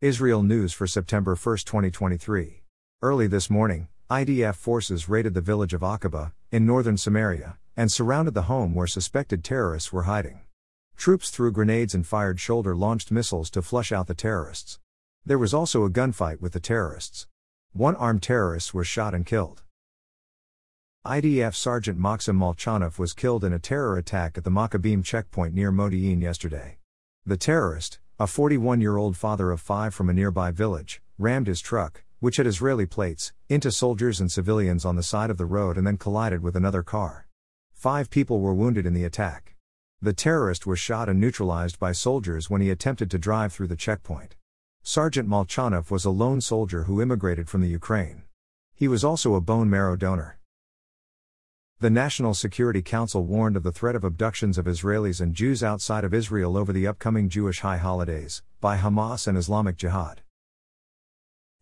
Israel News for September 1, 2023. Early this morning, IDF forces raided the village of Aqaba, in northern Samaria, and surrounded the home where suspected terrorists were hiding. Troops threw grenades and fired shoulder launched missiles to flush out the terrorists. There was also a gunfight with the terrorists. One armed terrorist was shot and killed. IDF Sergeant Maxim Molchanov was killed in a terror attack at the Maccabim checkpoint near Modi'in yesterday. The terrorist, a 41 year old father of five from a nearby village, rammed his truck, which had Israeli plates, into soldiers and civilians on the side of the road and then collided with another car. Five people were wounded in the attack. The terrorist was shot and neutralized by soldiers when he attempted to drive through the checkpoint. Sergeant Molchanov was a lone soldier who immigrated from the Ukraine. He was also a bone marrow donor. The National Security Council warned of the threat of abductions of Israelis and Jews outside of Israel over the upcoming Jewish high holidays, by Hamas and Islamic Jihad.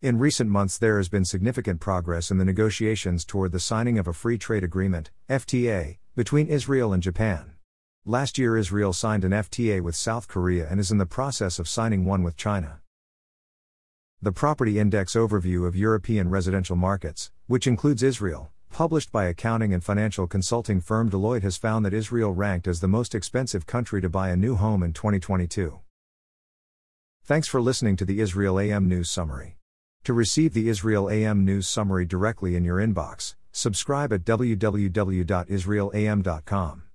In recent months, there has been significant progress in the negotiations toward the signing of a free trade agreement, FTA, between Israel and Japan. Last year, Israel signed an FTA with South Korea and is in the process of signing one with China. The Property Index Overview of European Residential Markets, which includes Israel, published by accounting and financial consulting firm Deloitte has found that Israel ranked as the most expensive country to buy a new home in 2022. Thanks for listening to the Israel AM News Summary. To receive the Israel AM News Summary directly in your inbox, subscribe at www.israelam.com.